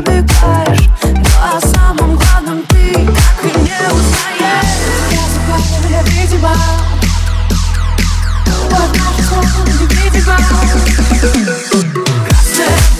забегаешь Но ну, о а самом главном ты так и не узнаешь. Я забыла, я видимо Однажды снова не видимо Красная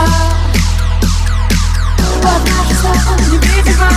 невидимо Под нашим словом невидимо